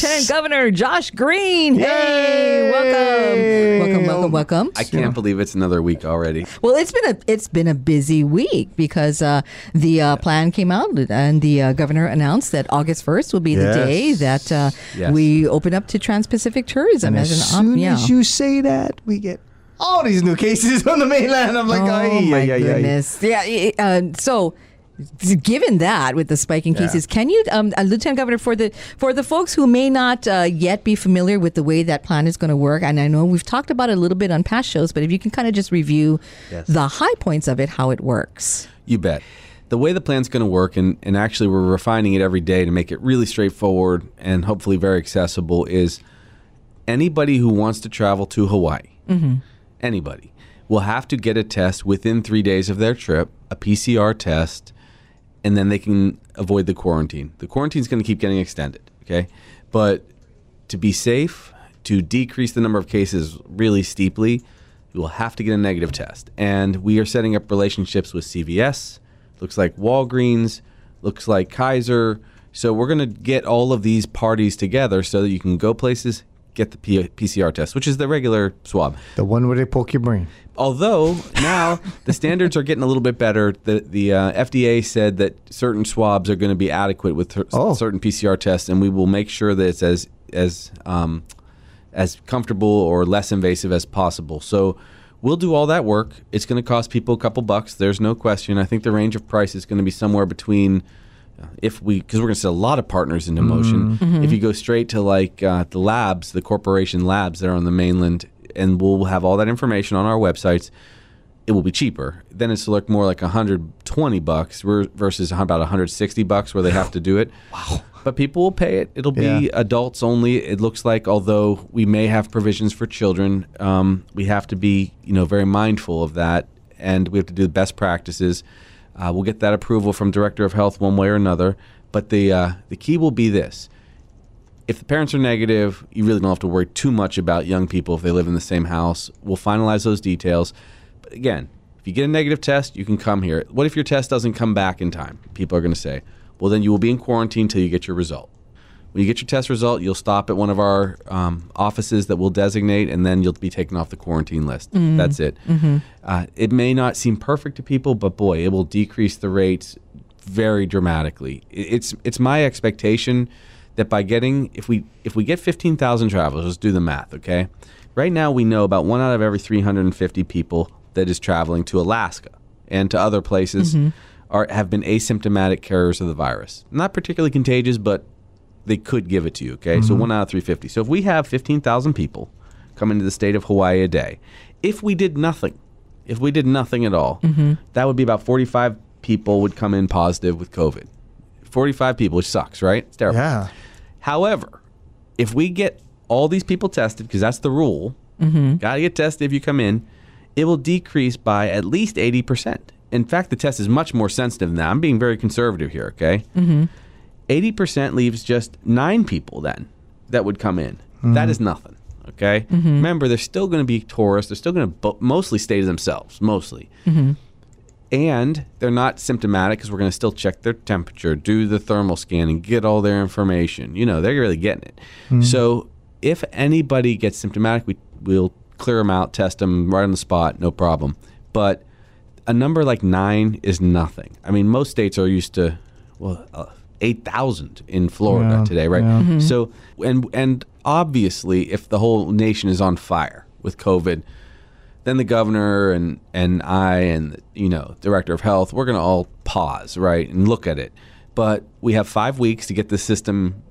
Lieutenant Governor Josh Green. Hey, welcome, welcome, welcome, welcome. I can't believe it's another week already. Well, it's been a it's been a busy week because uh, the uh, plan came out and the uh, governor announced that August first will be the Yes. day that uh, Yes. we open up to Trans-Pacific tourism And as as an op- soon yeah. as you say that, we get all these new cases on the mainland. I'm like, oh ay, my ay, ay, ay. goodness! Yeah. it- Uh, so, given that with the spiking cases, can you, um, uh, Lieutenant Governor, for the for the folks who may not uh, yet be familiar with the way that plan is going to work, and I know we've talked about it a little bit on past shows, but if you can kind of just review Yes. the high points of it, how it works. You bet. The way the plan's going to work, and, and actually we're refining it every day to make it really straightforward and hopefully very accessible, is anybody who wants to travel to Hawaii, anybody, will have to get a test within three days of their trip, a PCR test, and then they can avoid the quarantine. The quarantine is going to keep getting extended, okay? But to be safe, to decrease the number of cases really steeply, you will have to get a negative test. And we are setting up relationships with CVS, looks like Walgreens, looks like Kaiser. So we're going to get all of these parties together so that you can go places, get the P- PCR test, which is the regular swab. The one where they poke your brain. Although now the standards are getting a little bit better. The the uh, FDA said that certain swabs are going to be adequate with Oh. certain PCR tests, and we will make sure that it's as as um, as comfortable or less invasive as possible. So we'll do all that work. It's going to cost people a couple bucks. There's no question. I think the range of price is going to be somewhere between if we because we're going to set a lot of partners into motion. If you go straight to like uh, the labs, the corporation labs that are on the mainland, and we'll have all that information on our websites. It will be cheaper. Then it's look more like 120 bucks versus about 160 bucks where they have to do it. Wow. But people will pay it. It'll be Yeah. adults only. It looks like, although we may have provisions for children, um, we have to be, you know, very mindful of that, and we have to do the best practices. Uh, we'll get that approval from director of health one way or another. But the uh, the key will be this: if the parents are negative, you really don't have to worry too much about young people if they live in the same house. We'll finalize those details. But again, if you get a negative test, you can come here. What if your test doesn't come back in time? People are going to say, well, then you will be in quarantine until you get your result. When you get your test result, you'll stop at one of our um, offices that we'll designate, and then you'll be taken off the quarantine list. That's it. Uh, it may not seem perfect to people, but boy, it will decrease the rates very dramatically. It's it's my expectation that by getting if we if we get fifteen thousand travelers, let's do the math, okay? Right now, we know about one out of every three hundred and fifty people that is traveling to Alaska and to other places are have been asymptomatic carriers of the virus. Not particularly contagious, but they could give it to you. Okay, so mm-hmm. one out of 350. So if we have 15,000 people coming to the state of Hawaii a day, if we did nothing, if we did nothing at all, mm-hmm. that would be about 45 people would come in positive with COVID. 45 people, which sucks, right? It's terrible. Yeah. However, if we get all these people tested, because that's the rule, mm-hmm. gotta get tested if you come in, it will decrease by at least 80%. In fact, the test is much more sensitive than that. I'm being very conservative here, okay? 80% leaves just nine people then that would come in. Mm-hmm. That is nothing, okay? Mm-hmm. Remember, they're still going to be tourists. They're still going to bo- mostly stay to themselves, mostly. Mm-hmm. And they're not symptomatic because we're going to still check their temperature, do the thermal scan, and get all their information. You know, they're really getting it. So if anybody gets symptomatic, we, we'll clear them out, test them right on the spot, no problem. But a number like nine is nothing. I mean, most states are used to, well, uh, 8,000 in Florida Yeah, today, right? yeah. Mm-hmm. Mm-hmm. So, and, and obviously, if the whole nation is on fire with COVID, then the governor and and I and you know director of health we're going to all pause right and look at it but we have 5 weeks to get the system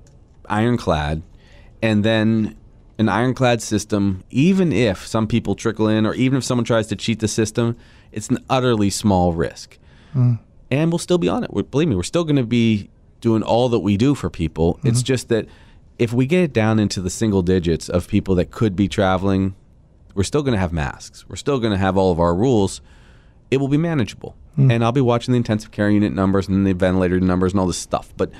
ironclad and then an ironclad system even if some people trickle in or even if someone tries to cheat the system it's an utterly small risk mm. and we'll still be on it. We're, believe me, we're still going to be doing all that we do for people. It's mm-hmm. just that if we get it down into the single digits of people that could be traveling, we're still going to have masks. We're still going to have all of our rules. It will be manageable. Mm. And I'll be watching the intensive care unit numbers and the ventilator numbers and all this stuff. But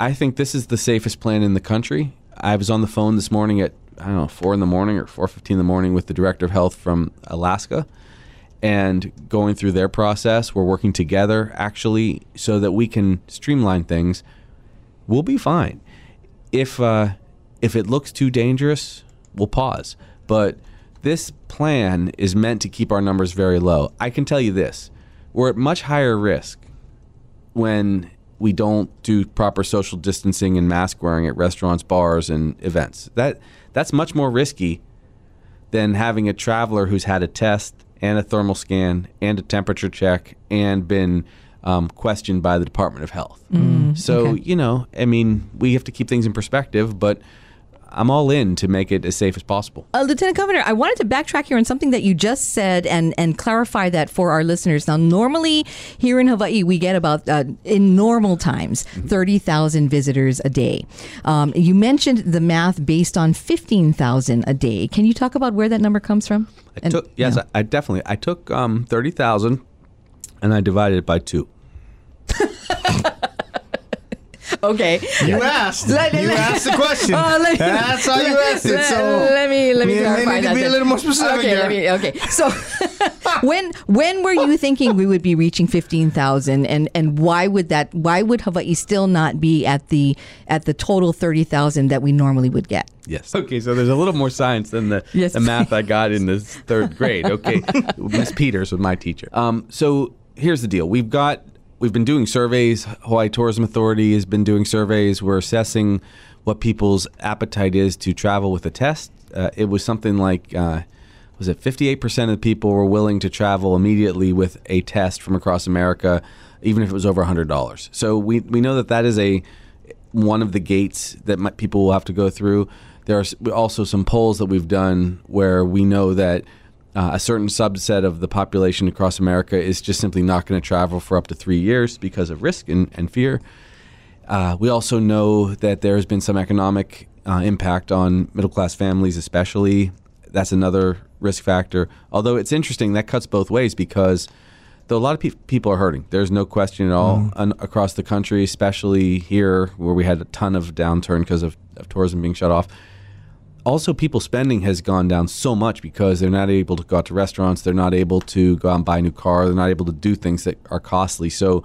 I think this is the safest plan in the country. I was on the phone this morning at I don't know four in the morning or four fifteen in the morning with the director of health from Alaska, and going through their process. We're working together actually so that we can streamline things. We'll be fine. if uh, if it looks too dangerous, we'll pause. But this plan is meant to keep our numbers very low. I can tell you this: we're at much higher risk when we don't do proper social distancing and mask wearing at restaurants, bars, and events. That that's much more risky than having a traveler who's had a test and a thermal scan and a temperature check and been um, questioned by the Department of Health. so okay. you know, I mean, we have to keep things in perspective, but. I'm all in to make it as safe as possible. Uh, Lieutenant Governor, I wanted to backtrack here on something that you just said and, and clarify that for our listeners. Now, normally here in Hawaii, we get about, uh, in normal times, 30,000 visitors a day. Um, you mentioned the math based on 15,000 a day. Can you talk about where that number comes from? I And- took, yes, yeah. I, I definitely. I took um, thirty thousand, and I divided it by two. Okay. You asked. Let- you let- asked the question. Oh, let- That's how you asked it. Let- So let me let me you clarify need to that be a little more specific Okay, here. let me, okay. So when when were you thinking we would be reaching fifteen thousand, and and why would that? Why would Hawaii still not be at the at the total thirty thousand that we normally would get? Yes. Okay, so there's a little more science than the, Yes. the math I got in this third grade. Okay, Miss Peters was my teacher. Um, so here's the deal: we've got we've been doing surveys. Hawaii Tourism Authority has been doing surveys. We're assessing what people's appetite is to travel with a test. Uh, it was something like. Uh, was it 58% of people were willing to travel immediately with a test from across America, even if it was over $100. So we, we know that that is a one of the gates that might, people will have to go through. There are also some polls that we've done where we know that uh, a certain subset of the population across America is just simply not going to travel for up to three years because of risk and, and fear. Uh, we also know that there has been some economic uh, impact on middle class families, especially. That's another risk factor. Although it's interesting, that cuts both ways because though a lot of pe- people are hurting, there's no question at all un- across the country, especially here where we had a ton of downturn because of, of tourism being shut off also people spending has gone down so much because they're not able to go out to restaurants they're not able to go out and buy a new car they're not able to do things that are costly. So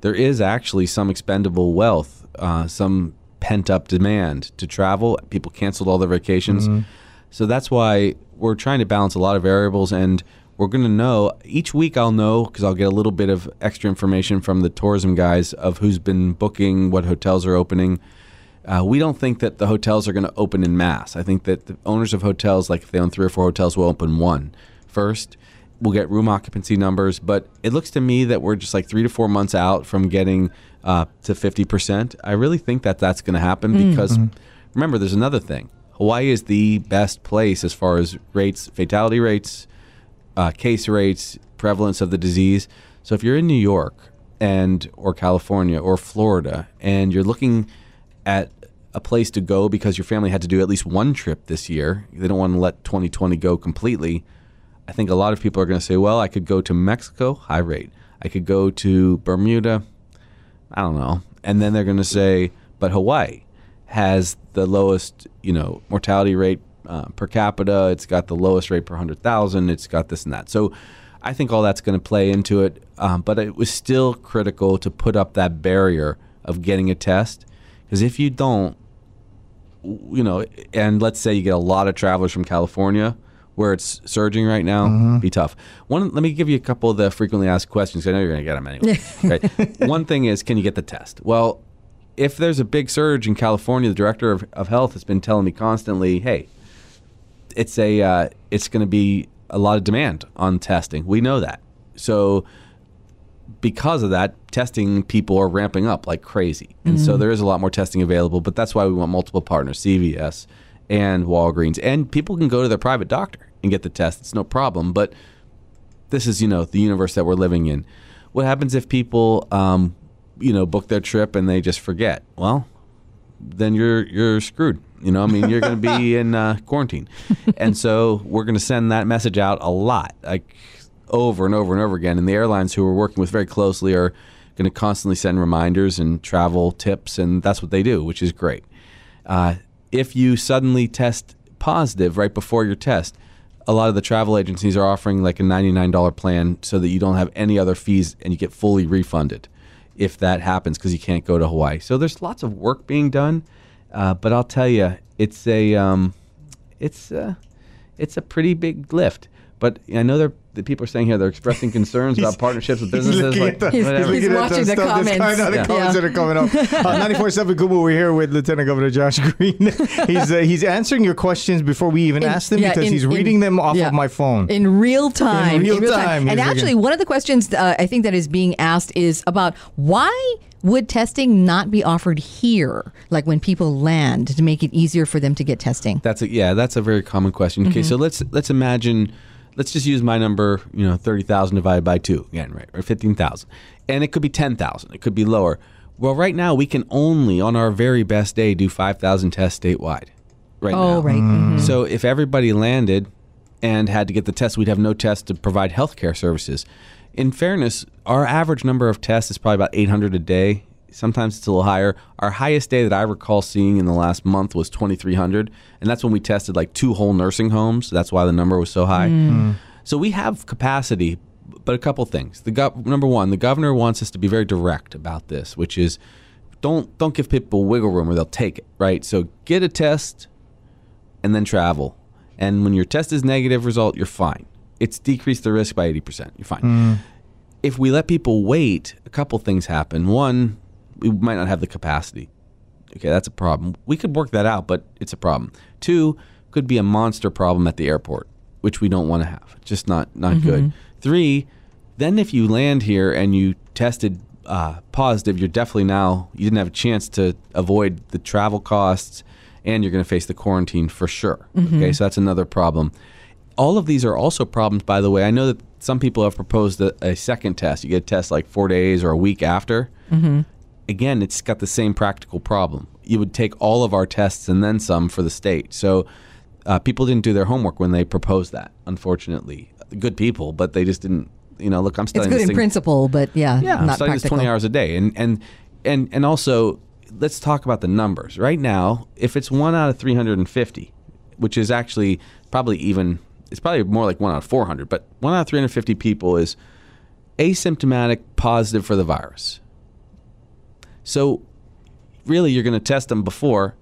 there is actually some expendable wealth uh, some pent up demand to travel. People canceled all their vacations. So that's why we're trying to balance a lot of variables and we're going to know each week i'll know because i'll get a little bit of extra information from the tourism guys of who's been booking what hotels are opening uh, we don't think that the hotels are going to open in mass. I think that the owners of hotels, like if they own three or four hotels, will open one first. We'll get room occupancy numbers, but it looks to me that we're just like three to four months out from getting uh, to 50%. I really think that that's going to happen because remember, there's another thing. Hawaii is the best place as far as rates, fatality rates, uh, case rates, prevalence of the disease. So if you're in New York and or California or Florida and you're looking at a place to go because your family had to do at least one trip this year, they don't want to let 2020 go completely. I think a lot of people are going to say, well, I could go to Mexico, high rate. I could go to Bermuda, I don't know. And then they're going to say, but Hawaii has the lowest, you know, mortality rate uh, per capita. It's got the lowest rate per 100,000. It's got this and that. So I think all that's going to play into it. Um, but it was still critical to put up that barrier of getting a test. Because if you don't, you know, and let's say you get a lot of travelers from California where it's surging right now, be tough. One, let me give you a couple of the frequently asked questions. I know you're going to get them anyway. okay. One thing is, can you get the test? Well, if there's a big surge in California, the director of, of health has been telling me constantly, hey, it's a uh, it's going to be a lot of demand on testing. We know that. So because of that, testing people are ramping up like crazy. And so there is a lot more testing available, but that's why we want multiple partners, CVS and Walgreens. And people can go to their private doctor and get the test. It's no problem, but this is, you know, the universe that we're living in. What happens if people um, you know, book their trip and they just forget? Well, then you're you're screwed. You know, I mean, you're going to be in uh, quarantine, and so we're going to send that message out a lot, like over and over and over again. And the airlines who we're working with very closely are going to constantly send reminders and travel tips, and that's what they do, which is great. Uh, if you suddenly test positive right before your test, a lot of the travel agencies are offering like a $99 plan so that you don't have any other fees and you get fully refunded if that happens because you can't go to Hawaii. So there's lots of work being done. Uh, but I'll tell you, it's a um, it's a, it's a pretty big lift. But I know they're, the people are saying here they're expressing concerns about partnerships with businesses. looking Like, the, He's- he's at watching the stuff that's comments. coming out, the Yeah. comments that are coming up. Uh, 94.7 Kumu, we're here with Lieutenant Governor Josh Green. he's uh, he's answering your questions before we even In- ask them yeah, because in- he's in- reading them off yeah. of my phone. in real time. In real time, And actually, looking- one of the questions uh, I think that is being asked is about why would testing not be offered here, like when people land, to make it easier for them to get testing? That's a yeah, that's a very common question. Okay, so let's let's imagine let's just use my number, you know, 30,000 divided by 2 again, right? Or 15,000. And it could be 10,000. It could be lower. Well, right now we can only on our very best day do 5,000 tests statewide. Right now. Oh, right. Mhm. So if everybody landed and had to get the test, we'd have no tests to provide healthcare services. In fairness, our average number of tests is probably about 800 a day. Sometimes it's a little higher. Our highest day that I recall seeing in the last month was 2,300, and that's when we tested like two whole nursing homes. That's why the number was so high. Mm. Mm-hmm. So we have capacity, but a couple things. The gov- number one, the governor wants us to be very direct about this, which is don't don't give people wiggle room or they'll take it. Right. So get a test, and then travel. And when your test is negative result, you're fine. It's decreased the risk by 80%. You're fine. Mm. If we let people wait, a couple things happen. One, we might not have the capacity. Okay, that's a problem. We could work that out, but it's a problem. Two, could be a monster problem at the airport, which we don't want to have. Just not not mm-hmm. good. Three, then if you land here and you tested uh, positive, you're definitely now you didn't have a chance to avoid the travel costs, and you're going to face the quarantine for sure. Mm-hmm. Okay, so that's another problem. All of these are also problems, by the way. I know that some people have proposed a, a second test. You get a test like four days or a week after. Mm-hmm. Again, it's got the same practical problem. You would take all of our tests and then some for the state. So uh, people didn't do their homework when they proposed that. Unfortunately, good people, but they just didn't. You know, look, I'm It's good this in thing- principle, but yeah, yeah, I'm not studying this practical. 20 hours a day. And, and, and, and also, let's talk about the numbers. Right now, if it's one out of 350, which is actually probably even, it's probably more like one out of 400, but one out of 350 people is asymptomatic positive for the virus. So, really, you're going to test them before,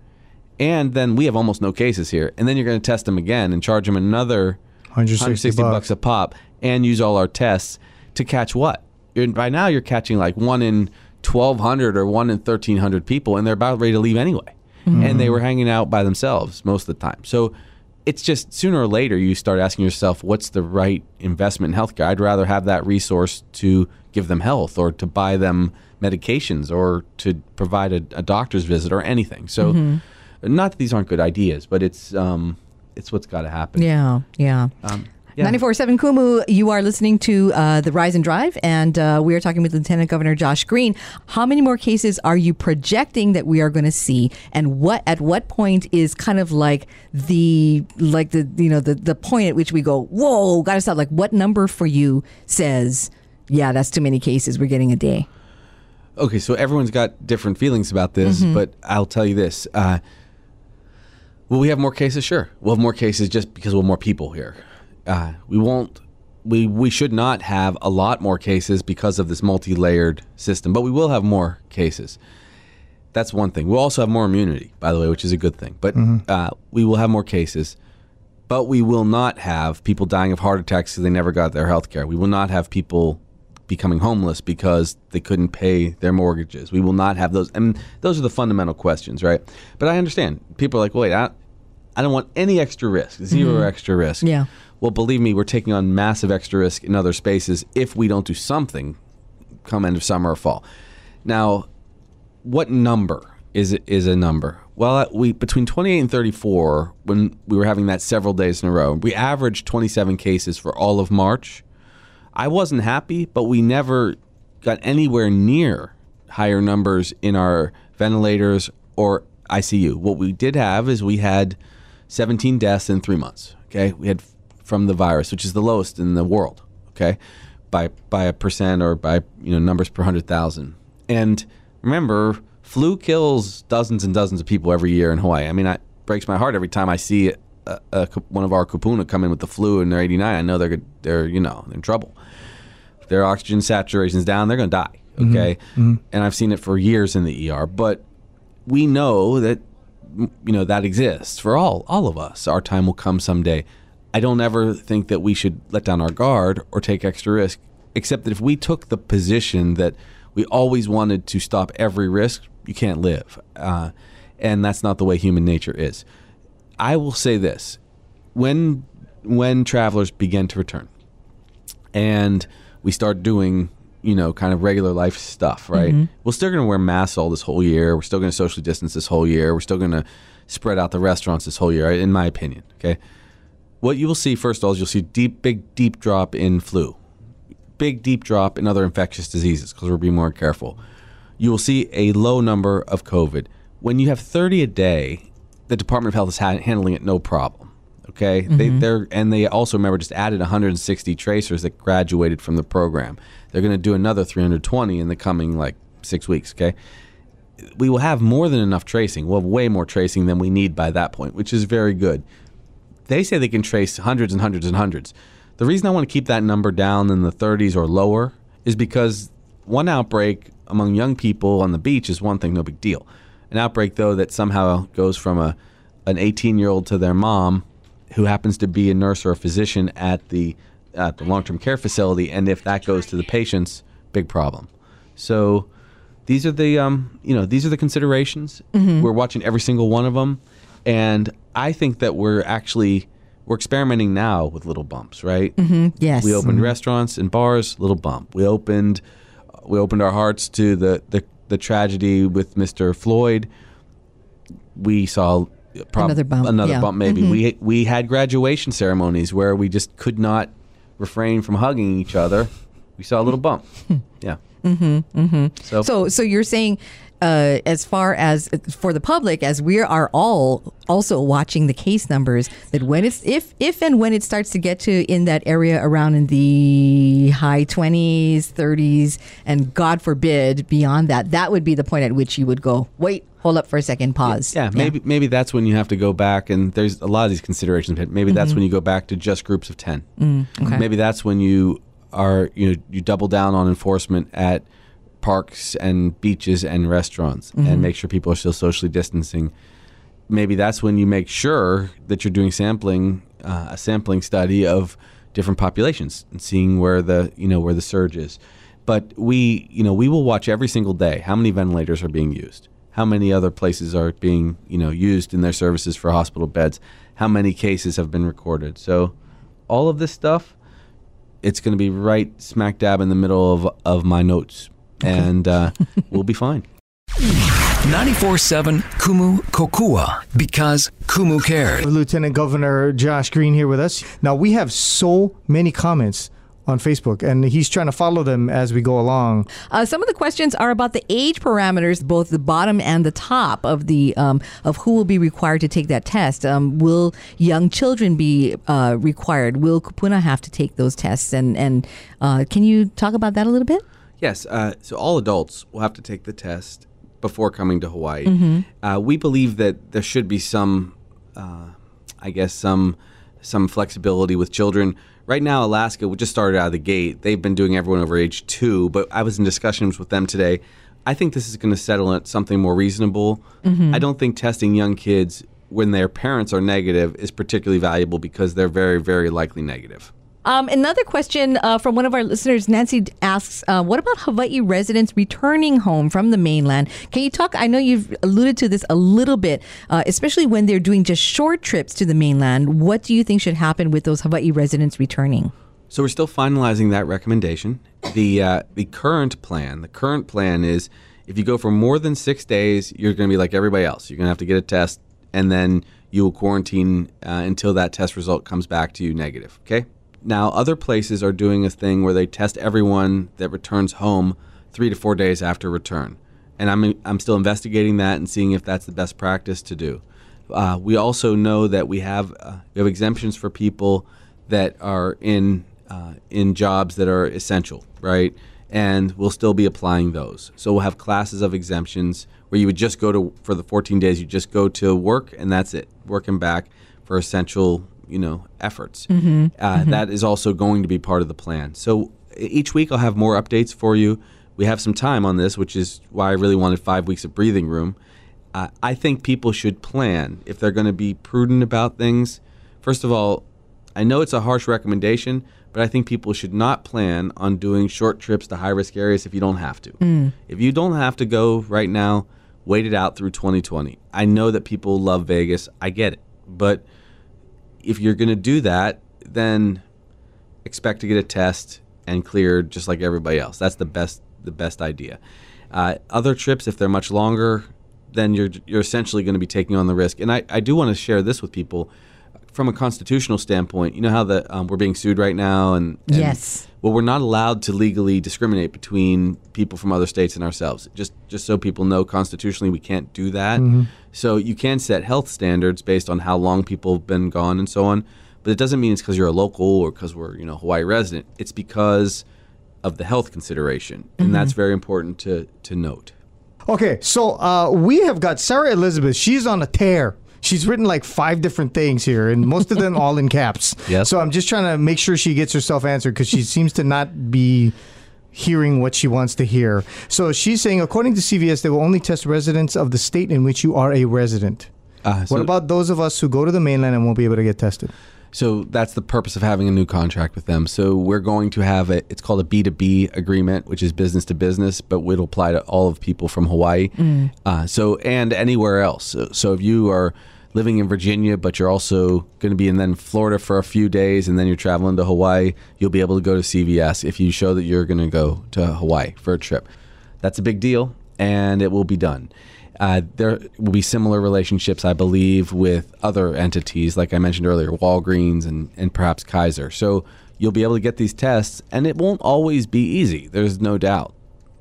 and then we have almost no cases here. And then you're going to test them again and charge them another 160 160 bucks. bucks a pop and use all our tests to catch what? You're, by now you're catching like one in 1,200 or one in 1,300 people, and they're about ready to leave anyway. Mm-hmm. And they were hanging out by themselves most of the time. So it's just sooner or later you start asking yourself, what's the right investment in healthcare? I'd rather have that resource to give them health or to buy them medications or to provide a, a doctor's visit or anything. So, not that these aren't good ideas, but it's um, it's what's got to happen. Yeah, yeah. Um, yeah. 94.7 Kumu, you are listening to uh, The Rise and Drive, and uh, we are talking with Lieutenant Governor Josh Green. How many more cases are you projecting that we are going to see, and what at what point is kind of like the like the you know the the point at which we go, whoa, got to stop. Like, what number for you says, yeah, that's too many cases we're getting a day? Okay, so everyone's got different feelings about this, but I'll tell you this. Uh, will we have more cases? Sure. We'll have more cases just because we'll have more people here. Uh, we won't. We, we should not have a lot more cases because of this multi-layered system, but we will have more cases. That's one thing. We'll also have more immunity, by the way, which is a good thing. But uh, we will have more cases, but we will not have people dying of heart attacks because they never got their health care. We will not have people becoming homeless because they couldn't pay their mortgages. We will not have those. And those are the fundamental questions, right? But I understand. People are like, wait, I, I don't want any extra risk, 0 extra risk. Yeah. Well, believe me, we're taking on massive extra risk in other spaces if we don't do something come end of summer or fall. Now, what number is is a number? Well, uh, we between 28 and 34 when we were having that several days in a row. We averaged 27 cases for all of March. I wasn't happy, but we never got anywhere near higher numbers in our ventilators or ICU. What we did have is we had 17 deaths in 3 months, okay? We had from the virus, which is the lowest in the world, okay? By by a percent or by, you know, numbers per 100,000. And remember, flu kills dozens and dozens of people every year in Hawaii. I mean, it breaks my heart every time I see a, a, one of our kupuna come in with the flu and they're 89. I know they're they're you know in trouble. Their oxygen saturation's down, they're going to die. Okay, and I've seen it for years in the ER. But we know that you know that exists for all all of us. Our time will come someday. I don't ever think that we should let down our guard or take extra risk, except that if we took the position that we always wanted to stop every risk, you can't live, uh, and that's not the way human nature is. I will say this: when when travelers begin to return, and we start doing you know, kind of regular life stuff, right? Mm-hmm. We're still going to wear masks all this whole year. We're still going to socially distance this whole year. We're still going to spread out the restaurants this whole year, in my opinion. Okay. What you will see first of all is you'll see deep, big, deep drop in flu, big, deep drop in other infectious diseases because we're being more careful. You will see a low number of COVID. When you have 30 a day, the Department of Health is ha- handling it no problem. Okay, mm-hmm. they, they're and they also remember just added 160 tracers that graduated from the program. They're going to do another 320 in the coming like six weeks. Okay, we will have more than enough tracing. We'll have way more tracing than we need by that point, which is very good. They say they can trace hundreds and hundreds and hundreds. The reason I want to keep that number down in the 30s or lower is because one outbreak among young people on the beach is one thing, no big deal. An outbreak, though, that somehow goes from a an 18 year old to their mom, who happens to be a nurse or a physician at the at the long term care facility, and if that goes to the patients, big problem. So these are the um, you know these are the considerations. Mm-hmm. We're watching every single one of them, and I think that we're actually we're experimenting now with little bumps, right? Mm-hmm. Yes. We opened mm-hmm. restaurants and bars, little bump. We opened we opened our hearts to the the, the tragedy with Mr. Floyd. We saw prob- another bump. Another yeah. bump, maybe. Mm-hmm. We we had graduation ceremonies where we just could not refrain from hugging each other. We saw a little bump. yeah. Mm-hmm, mm-hmm. So, so, so you're saying, uh, as far as for the public, as we are all also watching the case numbers, that when it's if if and when it starts to get to in that area around in the high twenties, thirties, and God forbid beyond that, that would be the point at which you would go, wait, hold up for a second, pause. Yeah, yeah, maybe maybe that's when you have to go back, and there's a lot of these considerations. Maybe that's mm-hmm. when you go back to just groups of ten. Mm, okay. Maybe that's when you are you know you double down on enforcement at parks and beaches and restaurants mm-hmm. and make sure people are still socially distancing. Maybe that's when you make sure that you're doing sampling uh, a sampling study of different populations and seeing where the you know where the surge is. But we you know we will watch every single day how many ventilators are being used, how many other places are being you know used in their services for hospital beds, how many cases have been recorded. So all of this stuff it's going to be right smack dab in the middle of, of my notes, and uh, we'll be fine. 94.7 Kumu Kokua because Kumu cared. Lieutenant Governor Josh Green here with us. Now, we have so many comments on Facebook, and he's trying to follow them as we go along. Uh, some of the questions are about the age parameters, both the bottom and the top of the um, of who will be required to take that test. Um, will young children be uh, required? Will Kupuna have to take those tests? And and uh, can you talk about that a little bit? Yes. Uh, so all adults will have to take the test before coming to Hawaii. Mm-hmm. Uh, we believe that there should be some, uh, I guess, some some flexibility with children right now, Alaska, we just started out of the gate. They've been doing everyone over age two, but I was in discussions with them today. I think this is going to settle at something more reasonable. Mm-hmm. I don't think testing young kids when their parents are negative is particularly valuable because they're very, very likely negative. Um, another question uh, from one of our listeners, Nancy asks, uh, "What about Hawaii residents returning home from the mainland? Can you talk? I know you've alluded to this a little bit, uh, especially when they're doing just short trips to the mainland. What do you think should happen with those Hawaii residents returning?" So we're still finalizing that recommendation. the uh, The current plan, the current plan is, if you go for more than six days, you're going to be like everybody else. You're going to have to get a test, and then you will quarantine uh, until that test result comes back to you negative. Okay. Now, other places are doing a thing where they test everyone that returns home three to four days after return. And I'm, I'm still investigating that and seeing if that's the best practice to do. Uh, we also know that we have, uh, we have exemptions for people that are in, uh, in jobs that are essential, right? And we'll still be applying those. So we'll have classes of exemptions where you would just go to, for the 14 days, you just go to work and that's it, work and back for essential you know efforts. Mm-hmm. Uh, mm-hmm. That is also going to be part of the plan. So each week I'll have more updates for you. We have some time on this, which is why I really wanted five weeks of breathing room. Uh, I think people should plan if they're going to be prudent about things. First of all, I know it's a harsh recommendation, but I think people should not plan on doing short trips to high risk areas if you don't have to. If you don't have to go right now, wait it out through 2020. I know that people love Vegas. I get it. But if you're going to do that, then expect to get a test and cleared just like everybody else. That's the best the best idea. Uh, other trips, if they're much longer, then you're you're essentially going to be taking on the risk. And I, I do want to share this with people from a constitutional standpoint. You know how the um, we're being sued right now, and, and Yes. well, we're not allowed to legally discriminate between people from other states and ourselves. Just just so people know, constitutionally, we can't do that. So you can set health standards based on how long people have been gone and so on. But it doesn't mean it's because you're a local or because we're you know Hawaii resident. It's because of the health consideration, and that's very important to to note. Okay, so uh, we have got Sarah Elizabeth. She's on a tear. She's written like five different things here, and most of them all in caps. Yes. So I'm just trying to make sure she gets herself answered because she seems to not be hearing what she wants to hear. So she's saying, according to CVS, they will only test residents of the state in which you are a resident. Uh, so- what about those of us who go to the mainland and won't be able to get tested? So that's the purpose of having a new contract with them. So we're going to have a it's called a B2B agreement, which is business to business, but it'll apply to all of people from Hawaii. Uh, so and anywhere else. So, so if you are living in Virginia, but you're also going to be in then Florida for a few days, and then you're traveling to Hawaii, you'll be able to go to CVS if you show that you're going to go to Hawaii for a trip. That's a big deal, and it will be done. Uh, there will be similar relationships, I believe, with other entities, like I mentioned earlier, Walgreens and, and perhaps Kaiser. So you'll be able to get these tests, and it won't always be easy. There's no doubt.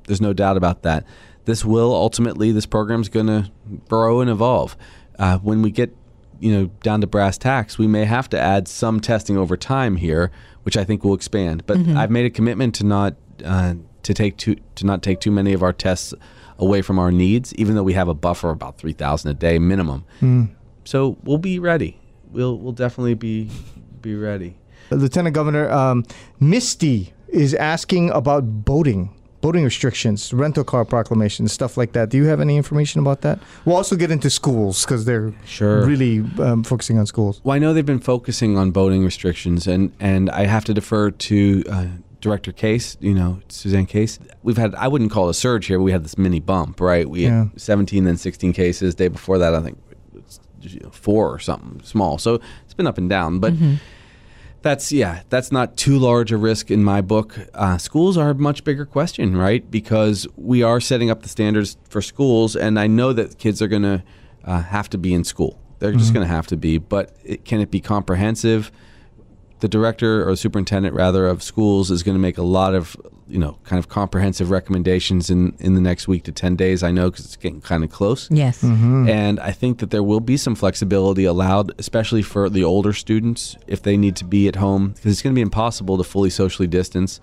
There's no doubt about that. This will ultimately, this program's going to grow and evolve. Uh, when we get, you know, down to brass tacks, we may have to add some testing over time here, which I think will expand. But I've made a commitment to not uh, to take too to not take too many of our tests away from our needs, even though we have a buffer of about three thousand a day minimum. So we'll be ready. We'll we'll definitely be be ready. Lieutenant Governor um, Misty is asking about boating, boating restrictions, rental car proclamations, stuff like that. Do you have any information about that? We'll also get into schools because they're Sure. really um, focusing on schools. Well, I know they've been focusing on boating restrictions, and and I have to defer to uh, Director Case. You know, Suzanne Case. We've had I wouldn't call it a surge here. But we had this mini bump, right? We Yeah. had 17, then 16 cases. Day before that, I think it's, four or something small. So it's been up and down, but. That's yeah. That's not too large a risk in my book. Uh, schools are a much bigger question, right? Because we are setting up the standards for schools, and I know that kids are going to uh, have to be in school. They're just going to have to be. But it, can it be comprehensive? The director or superintendent, rather, of schools is going to make a lot of you know kind of comprehensive recommendations in in the next week to ten days. I know because it's getting kind of close. Yes. And I think that there will be some flexibility allowed, especially for the older students if they need to be at home, because it's going to be impossible to fully socially distance.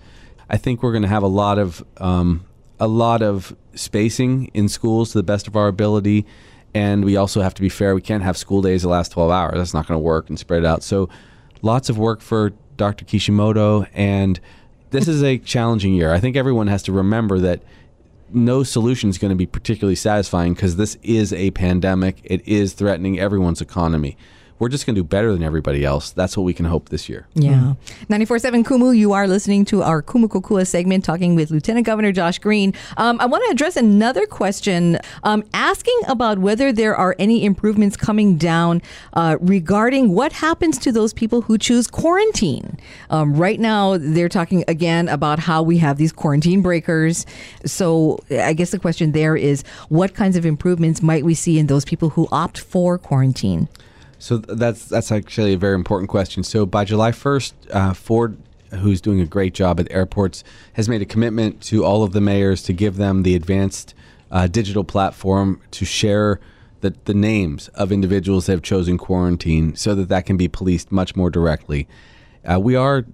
I think we're going to have a lot of um, a lot of spacing in schools to the best of our ability, and we also have to be fair. We can't have school days that last twelve hours. That's not going to work and spread it out. So, lots of work for Dr. Kishimoto, and this is a challenging year. I think everyone has to remember that no solution is going to be particularly satisfying because this is a pandemic. It is threatening everyone's economy. We're just going to do better than everybody else. That's what we can hope this year. Yeah. 94.7 Kumu, you are listening to our Kumu Kokua segment talking with Lieutenant Governor Josh Green. Um, I want to address another question um, asking about whether there are any improvements coming down uh, regarding what happens to those people who choose quarantine. Um, right now, they're talking again about how we have these quarantine breakers. So I guess the question there is what kinds of improvements might we see in those people who opt for quarantine? So that's that's actually a very important question. So by July 1st, uh, Ford, who's doing a great job at airports, has made a commitment to all of the mayors to give them the advanced uh, digital platform to share the, the names of individuals that have chosen quarantine so that that can be policed much more directly. Uh, we are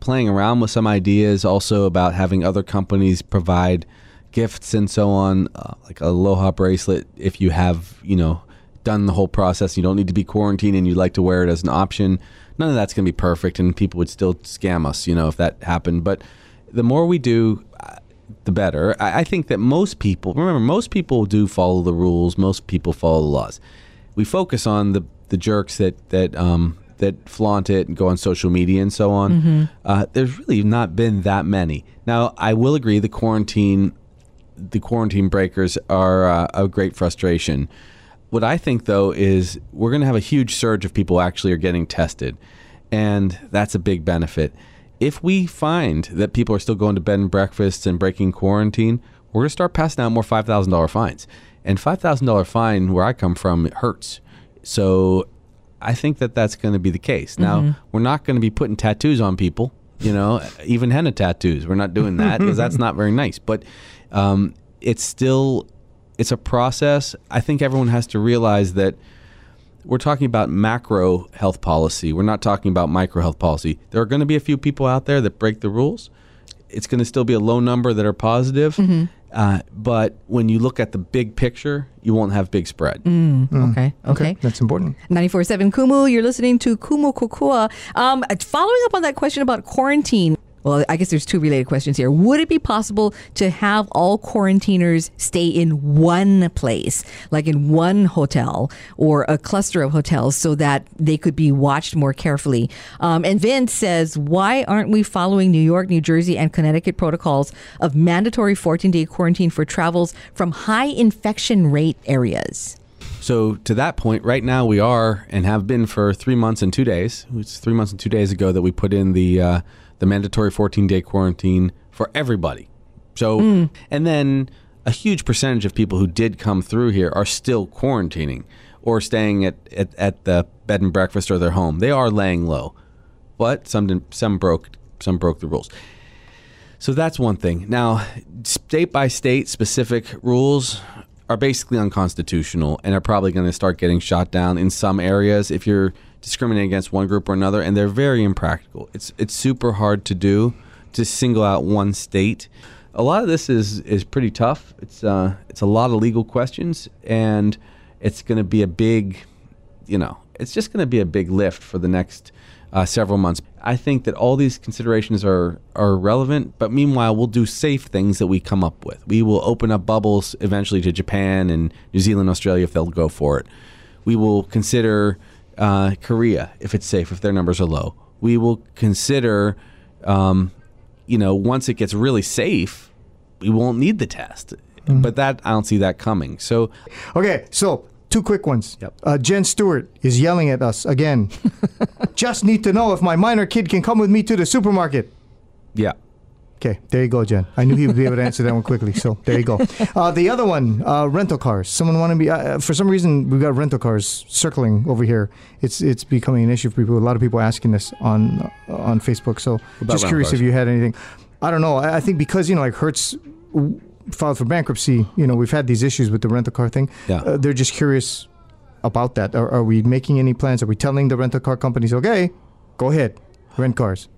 playing around with some ideas also about having other companies provide gifts and so on, uh, like a Aloha bracelet if you have, you know, done the whole process. You don't need to be quarantined and you'd like to wear it as an option. None of that's going to be perfect, and people would still scam us, you know, if that happened. But the more we do, uh, the better. I, I think that most people, remember, most people do follow the rules. Most people follow the laws. We focus on the the jerks that that um, that flaunt it and go on social media and so on. Uh, there's really not been that many. Now, I will agree the quarantine the quarantine breakers are uh, a great frustration. What I think though is we're going to have a huge surge of people actually are getting tested, and that's a big benefit. If we find that people are still going to bed and breakfasts and breaking quarantine, we're going to start passing out more five thousand dollar fines. And five thousand dollar fine where I come from it hurts. So I think that that's going to be the case. Now we're not going to be putting tattoos on people. You know, even henna tattoos. We're not doing that because that's not very nice. But um, it's still it's a process. I think everyone has to realize that we're talking about macro health policy. We're not talking about micro health policy. There are going to be a few people out there that break the rules. It's going to still be a low number that are positive. Uh, but when you look at the big picture, you won't have big spread. Okay. Okay. That's important. 94.7 Kumu, you're listening to Kumu Kokua. Um, following up on that question about quarantine, well, I guess there's two related questions here. Would it be possible to have all quarantiners stay in one place, like in one hotel or a cluster of hotels, so that they could be watched more carefully? Um, and Vince says, why aren't we following New York, New Jersey, and Connecticut protocols of mandatory 14 day quarantine for travels from high infection rate areas? So to that point, right now we are and have been for three months and two days. It's three months and two days ago that we put in the uh, the mandatory 14 day quarantine for everybody. So mm. and then a huge percentage of people who did come through here are still quarantining or staying at, at, at the bed and breakfast or their home. They are laying low, but some didn't, some broke some broke the rules. So that's one thing. Now, state by state specific rules are basically unconstitutional and are probably going to start getting shot down in some areas if you're discriminating against one group or another and they're very impractical. It's it's super hard to do to single out one state. A lot of this is is pretty tough. It's uh it's a lot of legal questions and it's going to be a big you know, it's just going to be a big lift for the next uh, several months. I think that all these considerations are are relevant, but meanwhile, we'll do safe things that we come up with. We will open up bubbles eventually to Japan and New Zealand, Australia if they'll go for it. We will consider uh, Korea if it's safe, if their numbers are low. We will consider, um, you know, once it gets really safe, we won't need the test. But that I don't see that coming. So Okay, so two quick ones. Yep. Uh, Jen Stewart is yelling at us again. Just need to know if my minor kid can come with me to the supermarket. yeah, Okay, there you go, Jen. I knew he would be able to answer that one quickly, so there you go. Uh, the other one, uh, rental cars. Someone wanted to be? Uh, for some reason, we've got rental cars circling over here. It's it's becoming an issue for people. A lot of people asking this on uh, on Facebook. So just curious cars? if you had anything. I don't know. I, I think because you know, like Hertz filed for bankruptcy. You know, we've had these issues with the rental car thing. Yeah. Uh, they're just curious about that. Are, are we making any plans? Are we telling the rental car companies, okay, go ahead, rent cars?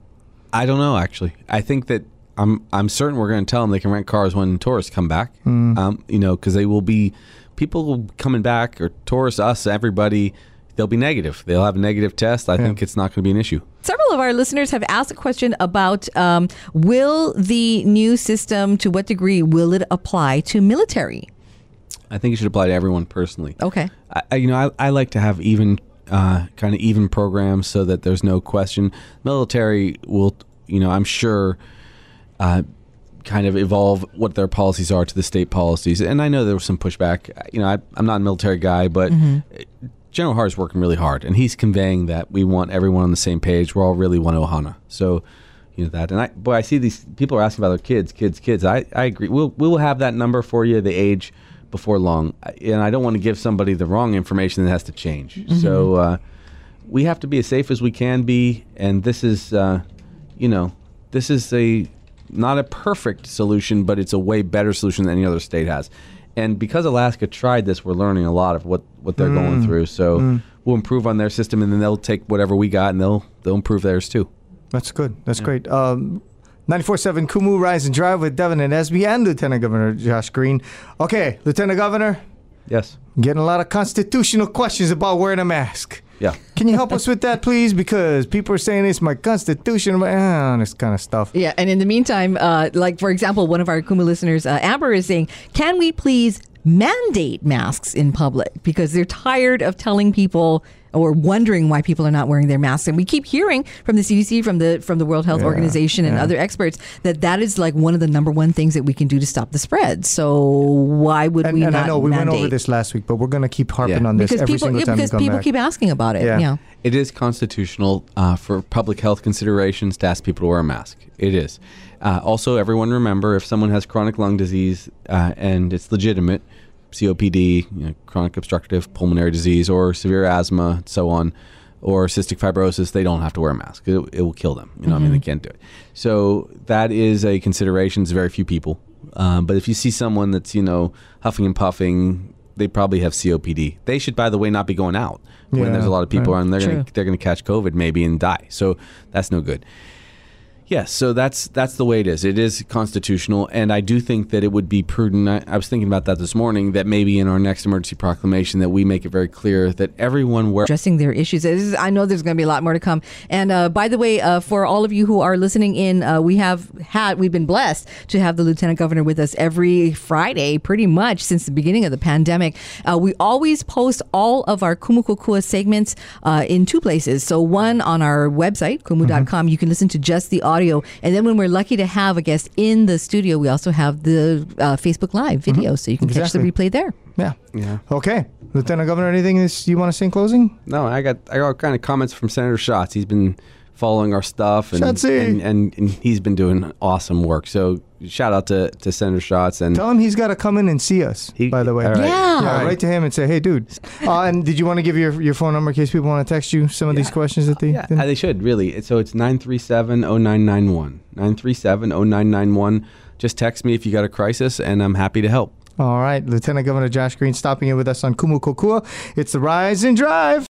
I don't know actually. I think that I'm I'm certain we're going to tell them they can rent cars when tourists come back. Um, you know, because they will be people coming back or tourists, us, everybody. They'll be negative. They'll have a negative test. I think it's not going to be an issue. Several of our listeners have asked a question about um, will the new system, to what degree will it apply to military? I think it should apply to everyone personally. Okay. I, I- you know, I, I like to have even, uh, kind of even programs so that there's no question. Military will, you know, I'm sure, uh, kind of evolve what their policies are to the state policies. And I know there was some pushback. You know, I, I'm not a military guy, but General Hara is working really hard, and he's conveying that we want everyone on the same page. We're all really one Ohana. So. You know that, and I boy, I see these people are asking about their kids, kids, kids. I, I agree. We'll we will have that number for you, the age, before long. And I don't want to give somebody the wrong information that has to change. So uh, we have to be as safe as we can be. And this is, uh, you know, this is a not a perfect solution, but it's a way better solution than any other state has. And because Alaska tried this, we're learning a lot of what, what they're going through. So we'll improve on their system, and then they'll take whatever we got, and they'll they'll improve theirs too. That's good. That's great. Um, 94.7 Kumu Rise and Drive with Devin and Esby and Lieutenant Governor Josh Green. Okay, Lieutenant Governor, Yes. getting a lot of constitutional questions about wearing a mask. Yeah. Can you help us with that, please? Because people are saying it's my constitution, my, ah, this kind of stuff. Yeah, and in the meantime, uh, like for example, one of our Kumu listeners, uh, Amber, is saying, "Can we please mandate masks in public because they're tired of telling people." Or wondering why people are not wearing their masks, and we keep hearing from the CDC, from the from the World Health Yeah, Organization, and yeah. other experts that that is like one of the number one things that we can do to stop the spread. So why would And, we and not I know we mandate? went over this last week, but we're going to keep harping Yeah. on this because every people single yeah, time because people back. keep asking about it. Yeah. yeah. It is constitutional uh, for public health considerations to ask people to wear a mask. It is. Uh, also, everyone remember if someone has chronic lung disease uh, and it's legitimate, COPD, you know, chronic obstructive pulmonary disease, or severe asthma, so on, or cystic fibrosis, they don't have to wear a mask. It, it will kill them. You know, I mean, they can't do it. So that is a consideration. It's very few people. Um, but if you see someone that's you know huffing and puffing, they probably have COPD. They should, by the way, not be going out when Yeah, there's a lot of people right. around. They're True. gonna they're gonna catch COVID maybe and die. So that's no good. Yes, so that's that's the way it is. It is constitutional, and I do think that it would be prudent. I, I was thinking about that this morning. That maybe in our next emergency proclamation, that we make it very clear that everyone wear addressing their issues. Is- I know there's going to be a lot more to come. And uh, by the way, uh, for all of you who are listening in, uh, we have had we've been blessed to have the lieutenant governor with us every Friday, pretty much since the beginning of the pandemic. Uh, we always post all of our Kumu Kokua segments uh, in two places. So one on our website kumu.com, you can listen to just the audio, and then when we're lucky to have a guest in the studio, we also have the uh, Facebook Live video, so you can Exactly. catch the replay there. yeah. Yeah. Okay. Lieutenant Governor, anything this you want to say in closing? No, I got I got kind of comments from Senator Schatz. He's been following our stuff and and, and and he's been doing awesome work. So shout out to, to Senator Schatz and Tell him he's got to come in and see us, He- by the way. all right. Yeah. Yeah, All right. write to him and say, hey, dude. Uh, and did you want to give your, your phone number in case people want to text you some of these questions that they Yeah, didn't- uh, they should really. So it's 937-0991. 937-0991. Just text me if you got a crisis, and I'm happy to help. All right. Lieutenant Governor Josh Green stopping in with us on Kumu Kokua. It's the Rise and Drive.